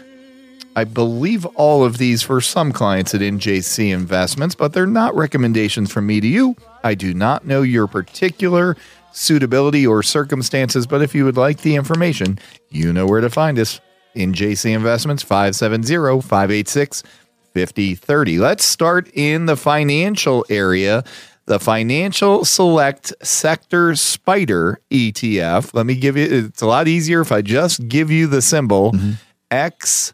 I believe all of these for some clients at NJC Investments, but they're not recommendations from me to you. I do not know your particular suitability or circumstances, but if you would like the information, you know where to find us. NJC Investments 570 586 5030. Let's start in the financial area. The Financial Select Sector Spider ETF. Let me give you, it's a lot easier if I just give you the symbol XLF.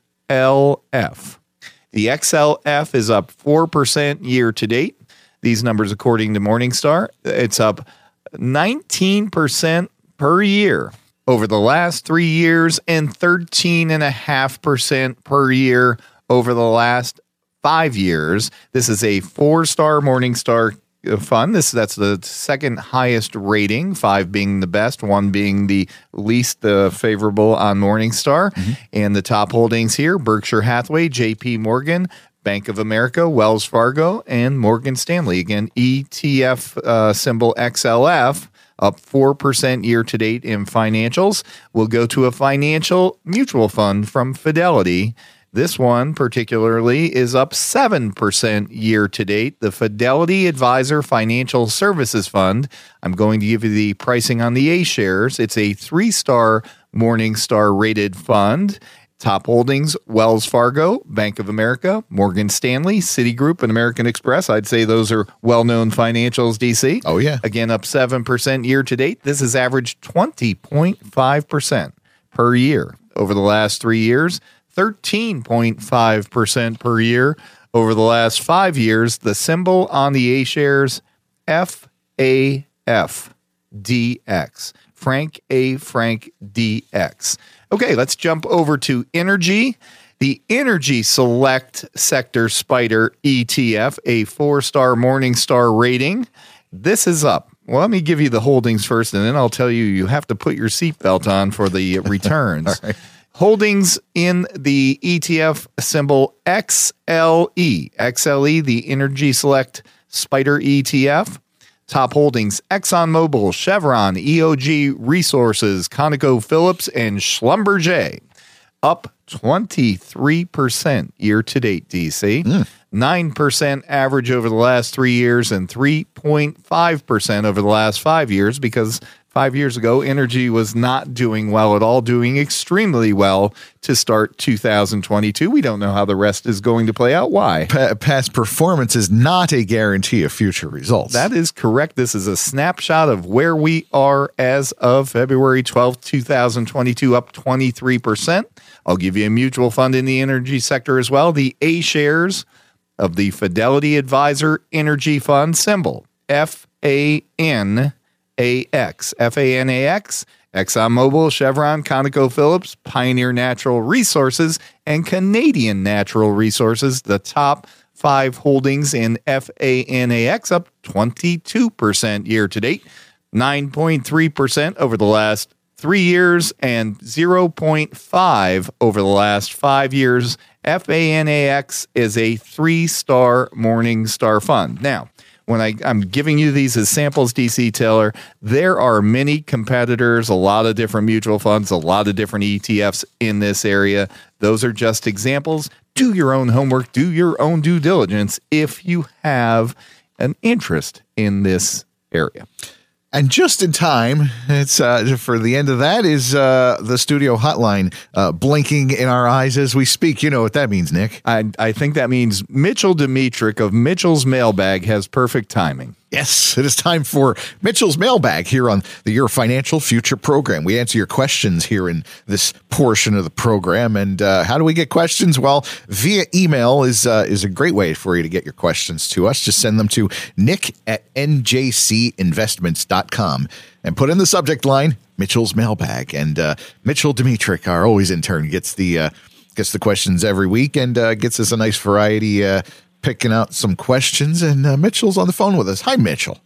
The XLF is up 4% year to date. These numbers, according to Morningstar, it's up 19% per year over the last three years and 13.5% per year over the last five years. This is a four star Morningstar uh, fund. This that's the second highest rating, five being the best, one being the least uh, favorable on Morningstar. And the top holdings here Berkshire Hathaway, JP Morgan, Bank of America, Wells Fargo, and Morgan Stanley. Again, ETF uh, symbol XLF up 4% year to date in financials. We'll go to a financial mutual fund from Fidelity. This one particularly is up 7% year to date. The Fidelity Advisor Financial Services Fund. I'm going to give you the pricing on the A shares. It's a three star Morningstar rated fund. Top holdings Wells Fargo, Bank of America, Morgan Stanley, Citigroup, and American Express. I'd say those are well known financials, DC.
Oh, yeah.
Again, up 7% year to date. This has averaged 20.5% per year over the last three years, 13.5% per year over the last five years. The symbol on the A shares, FAF. DX. Frank A. Frank DX. Okay, let's jump over to energy. The Energy Select Sector Spider ETF, a four star Morningstar rating. This is up. Well, let me give you the holdings first, and then I'll tell you you have to put your seatbelt on for the returns. Holdings in the ETF symbol XLE. XLE, the Energy Select Spider ETF. Top holdings ExxonMobil, Chevron, EOG Resources, ConocoPhillips, and Schlumberger. Up 23% year to date, DC. 9% mm. average over the last three years and 3.5% over the last five years because five years ago, energy was not doing well at all, doing extremely well to start 2022. We don't know how the rest is going to play out. Why?
Pa- past performance is not a guarantee of future results.
That is correct. This is a snapshot of where we are as of February 12th, 2022, up 23%. I'll give you a mutual fund in the energy sector as well. The A shares of the Fidelity Advisor Energy Fund symbol F A N A X. F A N A X. ExxonMobil, Chevron, ConocoPhillips, Pioneer Natural Resources, and Canadian Natural Resources, the top five holdings in FANAX, up 22% year to date, 9.3% over the last three years, and 0.5 over the last five years. FANAX is a three star Morning Star fund. Now, when I, I'm giving you these as samples, DC Taylor, there are many competitors, a lot of different mutual funds, a lot of different ETFs in this area. Those are just examples. Do your own homework, do your own due diligence if you have an interest in this area.
And just in time, it's uh, for the end of that is uh, the studio hotline uh, blinking in our eyes as we speak. You know what that means, Nick?
I, I think that means Mitchell Dimitrik of Mitchell's Mailbag has perfect timing.
Yes, it is time for Mitchell's mailbag here on the Your Financial Future program. We answer your questions here in this portion of the program. And uh, how do we get questions? Well, via email is uh, is a great way for you to get your questions to us. Just send them to nick at njcinvestments.com and put in the subject line Mitchell's mailbag. And uh, Mitchell Dimitrik, our always intern, gets the uh, gets the questions every week and uh, gets us a nice variety uh, picking out some questions. And uh, Mitchell's on the phone with us. Hi, Mitchell.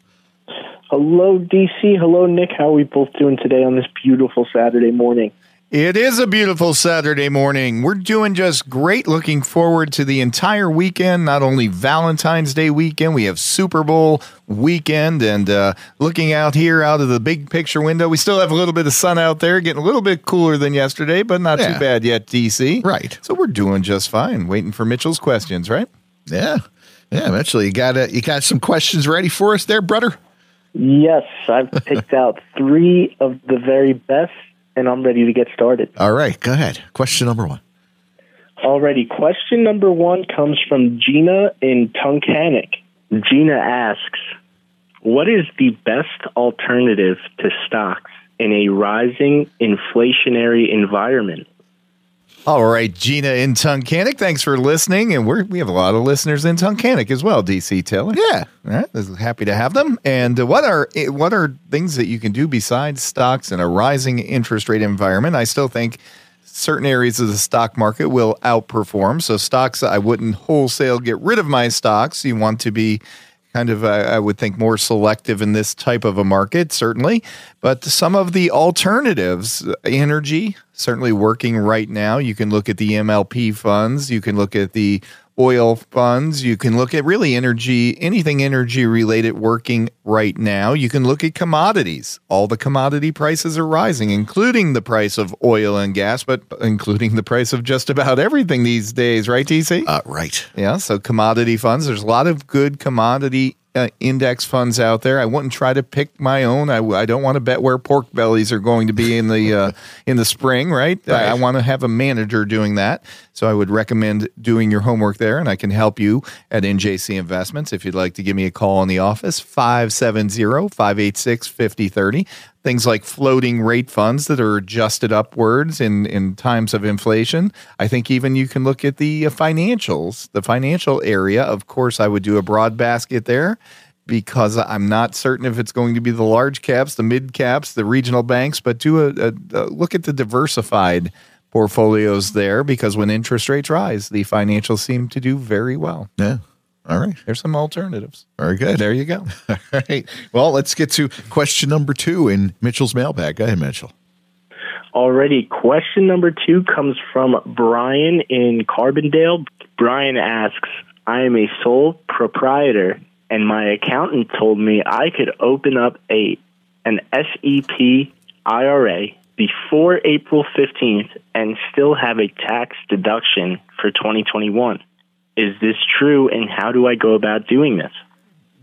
Hello, DC. Hello, Nick. How are we both doing today on this beautiful Saturday morning?
It is a beautiful Saturday morning. We're doing just great. Looking forward to the entire weekend. Not only Valentine's Day weekend, we have Super Bowl weekend, and uh, looking out here out of the big picture window, we still have a little bit of sun out there, getting a little bit cooler than yesterday, but not
Yeah.
too bad yet. DC,
Right.
So we're doing just fine. Waiting for Mitchell's questions, right?
Yeah. Yeah, Mitchell, you got uh, you got some questions ready for us there, brother?
Yes, I've picked out three of the very best, and I'm ready to get started.
All right, go ahead. Question number one.
Already, question number one comes from Gina in Tunkhannock. Gina asks, What is the best alternative to stocks in a rising inflationary environment?
All right, Gina in Tunkhannock, thanks for listening. And we're, we have a lot of listeners in Tunkhannock as well, DC Taylor.
Yeah.
All right, happy to have them. And what are eh, what are things that you can do besides stocks in a rising interest rate environment? I still think certain areas of the stock market will outperform. So stocks, I wouldn't wholesale get rid of my stocks. You want to be kind of, uh, I would think, more selective in this type of a market, certainly. But some of the alternatives, uh, energy, certainly working right now. You can look at the MLP funds. You can look at the oil funds. You can look at really energy, anything energy related working right now. You can look at commodities. All the commodity prices are rising, including the price of oil and gas, but including the price of just about everything these days, right, DC?
Uh, right.
Yeah, so commodity funds. There's a lot of good commodity uh, index funds out there. I wouldn't try to pick my own. I, I don't want to bet where pork bellies are going to be in the uh, in the spring, right? I, I want to have a manager doing that. So I would recommend doing your homework there, and I can help you at NJC Investments. If you'd like to give me a call in the office, 570-586-5030 things like floating rate funds that are adjusted upwards in, in times of inflation. I think even you can look at the uh, financials, the financial area. Of course, I would do a broad basket there because I'm not certain if it's going to be the large caps, the mid caps, the regional banks, but do a, a, a look at the diversified portfolios there because when interest rates rise, the financials seem to do very well.
Yeah. All right.
There's some alternatives.
Very good.
There you go.
All right. Well, let's get to question number two in Mitchell's mailbag. Go ahead, Mitchell.
Already, question number two comes from Brian in Carbondale. Brian asks, I am a sole proprietor, and my accountant told me I could open up a an SEP IRA before April 15th and still have a tax deduction for 2021. Is this true, and how do I go about doing this?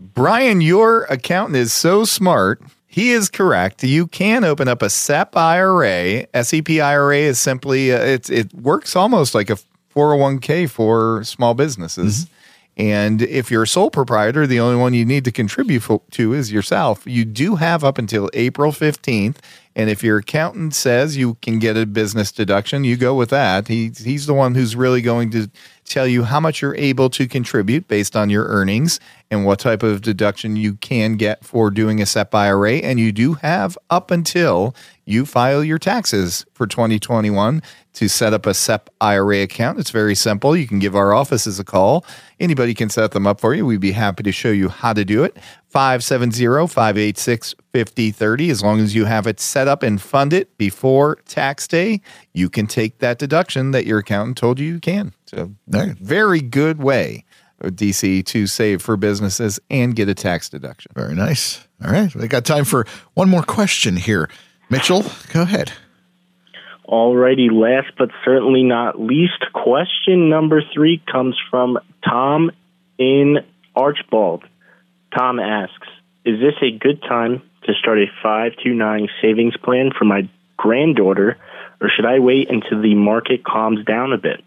Brian, your accountant is so smart. He is correct. You can open up a SEP IRA. SEP IRA is simply uh, it. It works almost like a 401k for small businesses. And if you're a sole proprietor, the only one you need to contribute fo- to is yourself. You do have up until April 15th. And if your accountant says you can get a business deduction, you go with that. He, he's the one who's really going to tell you how much you're able to contribute based on your earnings and what type of deduction you can get for doing a SEP IRA. And you do have up until you file your taxes for 2021 to set up a SEP IRA account. It's very simple. You can give our offices a call. Anybody can set them up for you. We'd be happy to show you how to do it. 570 586 5030. As long as you have it set up and funded before tax day, you can take that deduction that your accountant told you you can. So, very good way, DC, to save for businesses and get a tax deduction.
Very nice. All right. We got time for one more question here. Mitchell, go ahead.
Alrighty, last but certainly not least, question number three comes from Tom in Archbald. Tom asks, is this a good time to start a 529 savings plan for my granddaughter, or should I wait until the market calms down a bit?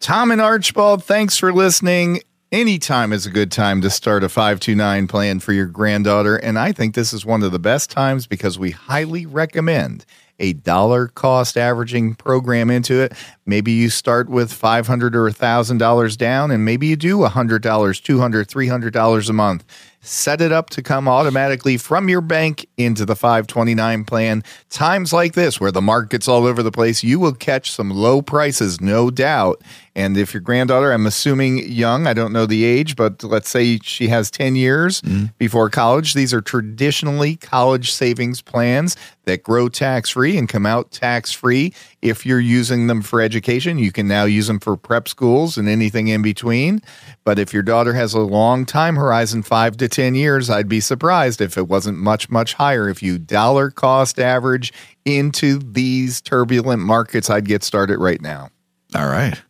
Tom and Archibald, thanks for listening. Anytime is a good time to start a 529 plan for your granddaughter. And I think this is one of the best times because we highly recommend a dollar cost averaging program into it. Maybe you start with 500 or $1,000 down, and maybe you do $100, $200, $300 a month. Set it up to come automatically from your bank into the 529 plan. Times like this, where the market's all over the place, you will catch some low prices, no doubt. And if your granddaughter, I'm assuming young, I don't know the age, but let's say she has 10 years mm-hmm. before college, these are traditionally college savings plans that grow tax free and come out tax free. If you're using them for education, you can now use them for prep schools and anything in between. But if your daughter has a long time horizon, five to 10 years, I'd be surprised if it wasn't much, much higher. If you dollar cost average into these turbulent markets, I'd get started right now.
All right.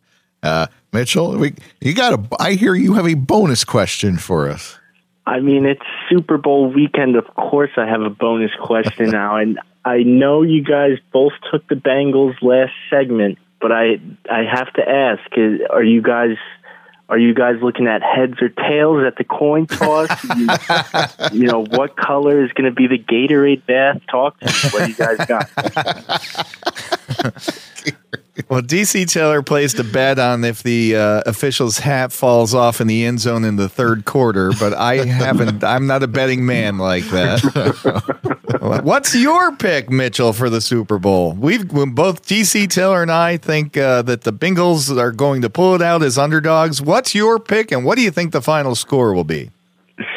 Uh, Mitchell, we, you got a, I hear you have a bonus question for us.
I mean, it's Super Bowl weekend. Of course, I have a bonus question now, and I know you guys both took the Bengals last segment, but I I have to ask: is, Are you guys are you guys looking at heads or tails at the coin toss? you, you know, what color is going to be the Gatorade bath? Talk to me. What do you guys got?
Well, DC Taylor placed a bet on if the uh, official's hat falls off in the end zone in the third quarter, but I haven't. I'm not a betting man like that. What's your pick, Mitchell, for the Super Bowl? We've both DC Taylor and I think uh, that the Bengals are going to pull it out as underdogs. What's your pick, and what do you think the final score will be?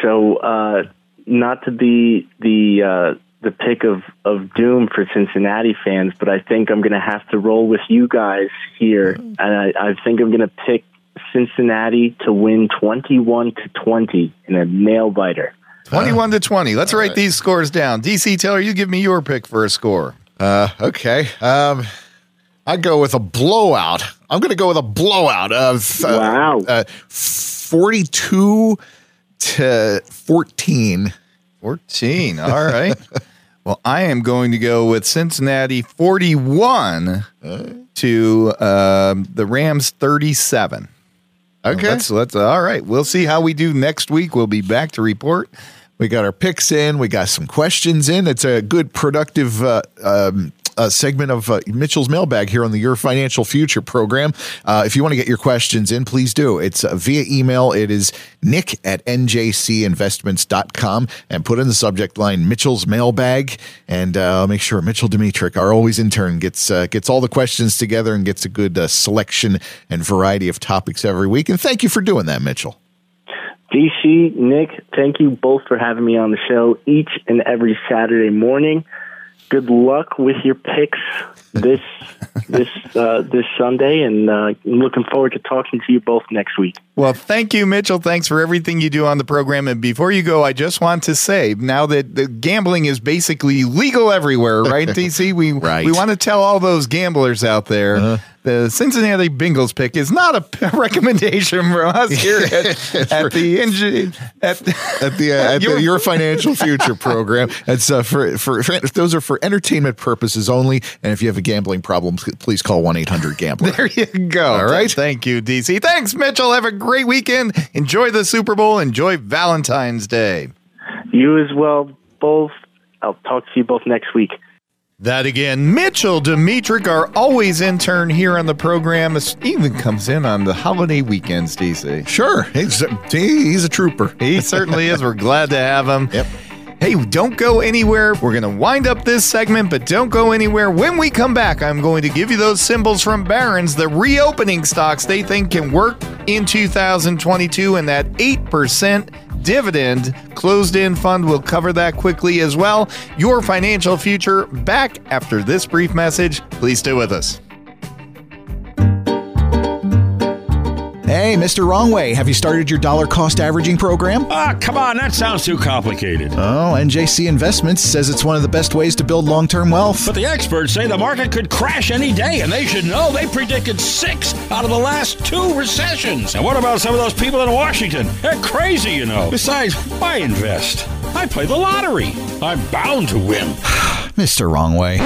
So, uh, not to be the uh, the pick of, of doom for Cincinnati fans, but I think I'm going to have to roll with you guys here, and I, I think I'm going to pick Cincinnati to win 21 to 20 in a nail biter.
21 to 20. Let's write these scores down. DC Taylor, you give me your pick for a score.
Uh, okay. Um, I go with a blowout. I'm going to go with a blowout of uh,
Wow.
uh, 42 to 14.
14. All right. well, I am going to go with Cincinnati 41 to um, the Rams 37.
Okay.
Let's, let's, all right. We'll see how we do next week. We'll be back to report.
We got our picks in. We got some questions in. It's a good, productive uh, um, uh, segment of uh, Mitchell's mailbag here on the Your Financial Future program. Uh, if you want to get your questions in, please do. It's uh, via email. It is nick at njcinvestments.com and put in the subject line Mitchell's mailbag. And uh, make sure Mitchell Dimitrik, our always intern, gets uh, gets all the questions together and gets a good selection and variety of topics every week. And thank you for doing that, Mitchell.
DC, Nick, thank you both for having me on the show each and every Saturday morning. Good luck with your picks this this uh, this Sunday, and uh, I'm looking forward to talking to you both next week.
Well, thank you, Mitchell. Thanks for everything you do on the program. And before you go, I just want to say now that the gambling is basically legal everywhere, right, DC? We
Right.
we want to tell all those gamblers out there the Cincinnati Bengals pick is not a p- recommendation from us here at, at the NG, at,
at the, uh, at
Your-
the Your Financial Future program. It's uh, for, for for those are for entertainment purposes only. And if you have a gambling problem, please call one eight hundred Gambler.
There you go.
All right.
Thank you, DC. Thanks, Mitchell. Have a great weekend. Enjoy the Super Bowl. Enjoy Valentine's Day.
You as well, both. I'll talk to you both next week.
That again, Mitchell Dimitrik, our always intern here on the program, This even comes in on the holiday weekends, DC.
Sure, he's he's a trooper.
He certainly is. We're glad to have him.
Yep.
Hey, don't go anywhere. We're going to wind up this segment, but don't go anywhere. When we come back, I'm going to give you those symbols from Barron's, the reopening stocks they think can work in 2022, and that 8% dividend closed-end fund will cover that quickly as well. Your financial future back after this brief message. Please stay with us.
Hey, Mr. Wrong Way, have you started your dollar cost averaging program?
Ah, come on, that sounds too complicated.
Oh, NJC Investments says it's one of the best ways to build long term wealth.
But the experts say the market could crash any day, and they should know they predicted six out of the last two recessions. And what about some of those people in Washington? They're crazy, you know. Besides, why invest? I play the lottery. I'm bound to win.
Mr. Wrong Way.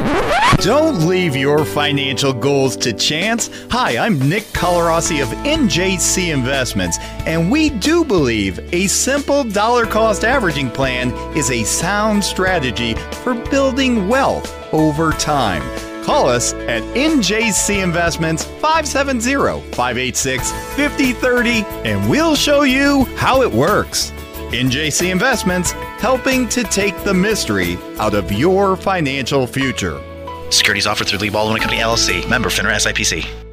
Don't leave your financial goals to chance. Hi, I'm Nick Colarossi of NJC Investments, and we do believe a simple dollar cost averaging plan is a sound strategy for building wealth over time. Call us at NJC Investments 570 586 5030 and we'll show you how it works. NJC Investments, helping to take the mystery out of your financial future.
Securities offered through Lee Baldwin Company LLC, member FINRA SIPC.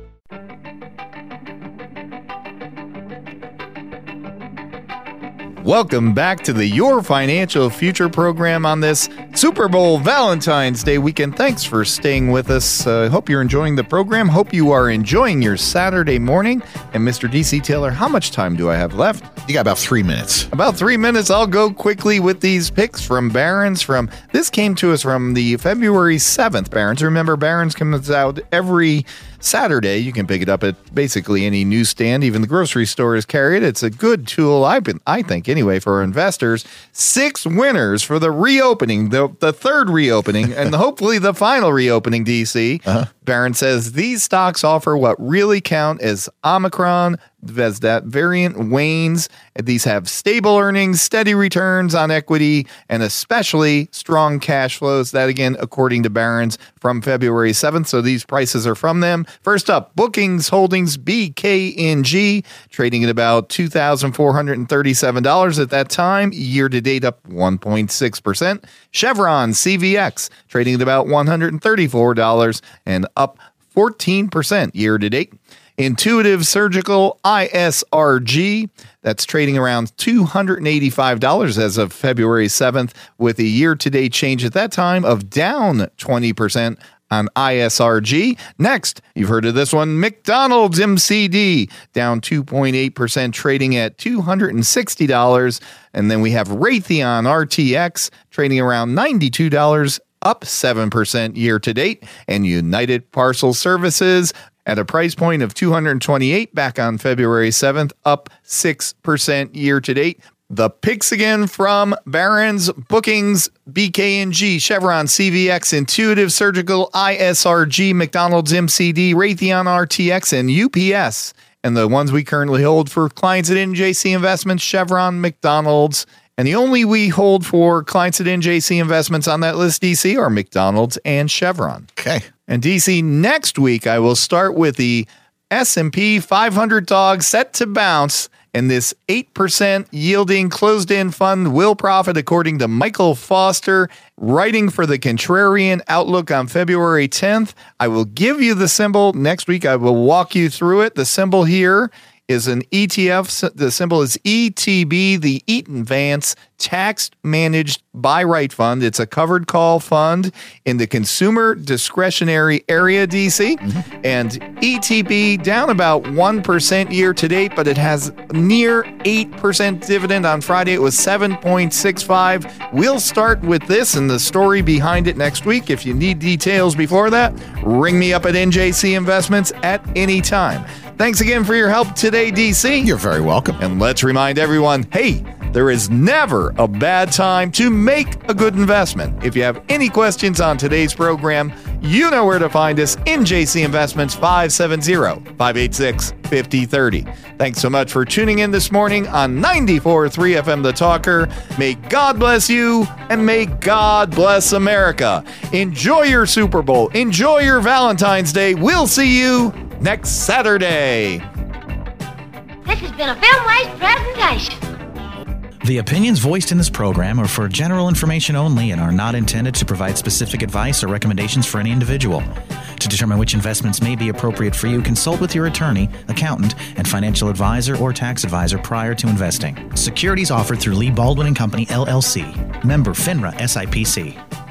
Welcome back to the Your Financial Future program on this Super Bowl Valentine's Day weekend. Thanks for staying with us. Uh, hope you're enjoying the program. Hope you are enjoying your Saturday morning. And Mr. DC Taylor, how much time do I have left?
You got about three minutes.
About three minutes. I'll go quickly with these picks from Barron's. From this came to us from the February 7th Barron's. Remember, Barron's comes out every Saturday. You can pick it up at basically any newsstand, even the grocery stores carry it. It's a good tool, I've been, I think, anyway, for investors. Six winners for the reopening, the, the third reopening, and hopefully the final reopening, DC. Uh-huh. Barron says these stocks offer what really count as Omicron. That variant wanes, these have stable earnings, steady returns on equity, and especially strong cash flows. That again, according to Barron's from February 7th. So these prices are from them. First up, Bookings Holdings BKNG, trading at about $2,437 at that time. Year to date, up 1.6%. Chevron CVX, trading at about $134 and up 14% year to date. Intuitive Surgical ISRG, that's trading around $285 as of February 7th, with a year to date change at that time of down 20% on ISRG. Next, you've heard of this one McDonald's MCD, down 2.8%, trading at $260. And then we have Raytheon RTX, trading around $92 up 7% year to date, and United Parcel Services at a price point of 228 back on February 7th, up 6% year to date. The picks again from Barron's, Bookings, BKNG, Chevron, CVX, Intuitive Surgical, ISRG, McDonald's MCD, Raytheon RTX, and UPS. And the ones we currently hold for clients at NJC Investments, Chevron, McDonald's, and the only we hold for clients at NJC Investments on that list, DC, are McDonald's and Chevron.
Okay.
And DC, next week I will start with the S&P 500 dog set to bounce and this 8% yielding closed-end fund will profit according to Michael Foster writing for the Contrarian Outlook on February 10th. I will give you the symbol next week. I will walk you through it. The symbol here is an ETF. The symbol is ETB, the Eaton Vance Tax Managed Buy-Write Fund. It's a covered call fund in the consumer discretionary area, DC. And ETB down about 1% year to date, but it has near 8% dividend. On Friday, it was 7.65. We'll start with this and the story behind it next week. If you need details before that, ring me up at NJC Investments at any time. Thanks again for your help today, DC.
You're very welcome.
And let's remind everyone hey, there is never a bad time to make a good investment. If you have any questions on today's program, you know where to find us NJC Investments 570 586 5030. Thanks so much for tuning in this morning on 94.3 FM The Talker. May God bless you and may God bless America. Enjoy your Super Bowl. Enjoy your Valentine's Day. We'll see you next Saturday.
This has been a FilmWays presentation.
The opinions voiced in this program are for general information only and are not intended to provide specific advice or recommendations for any individual. To determine which investments may be appropriate for you, consult with your attorney, accountant, and financial advisor or tax advisor prior to investing. Securities offered through Lee Baldwin and Company LLC. Member FINRA SIPC.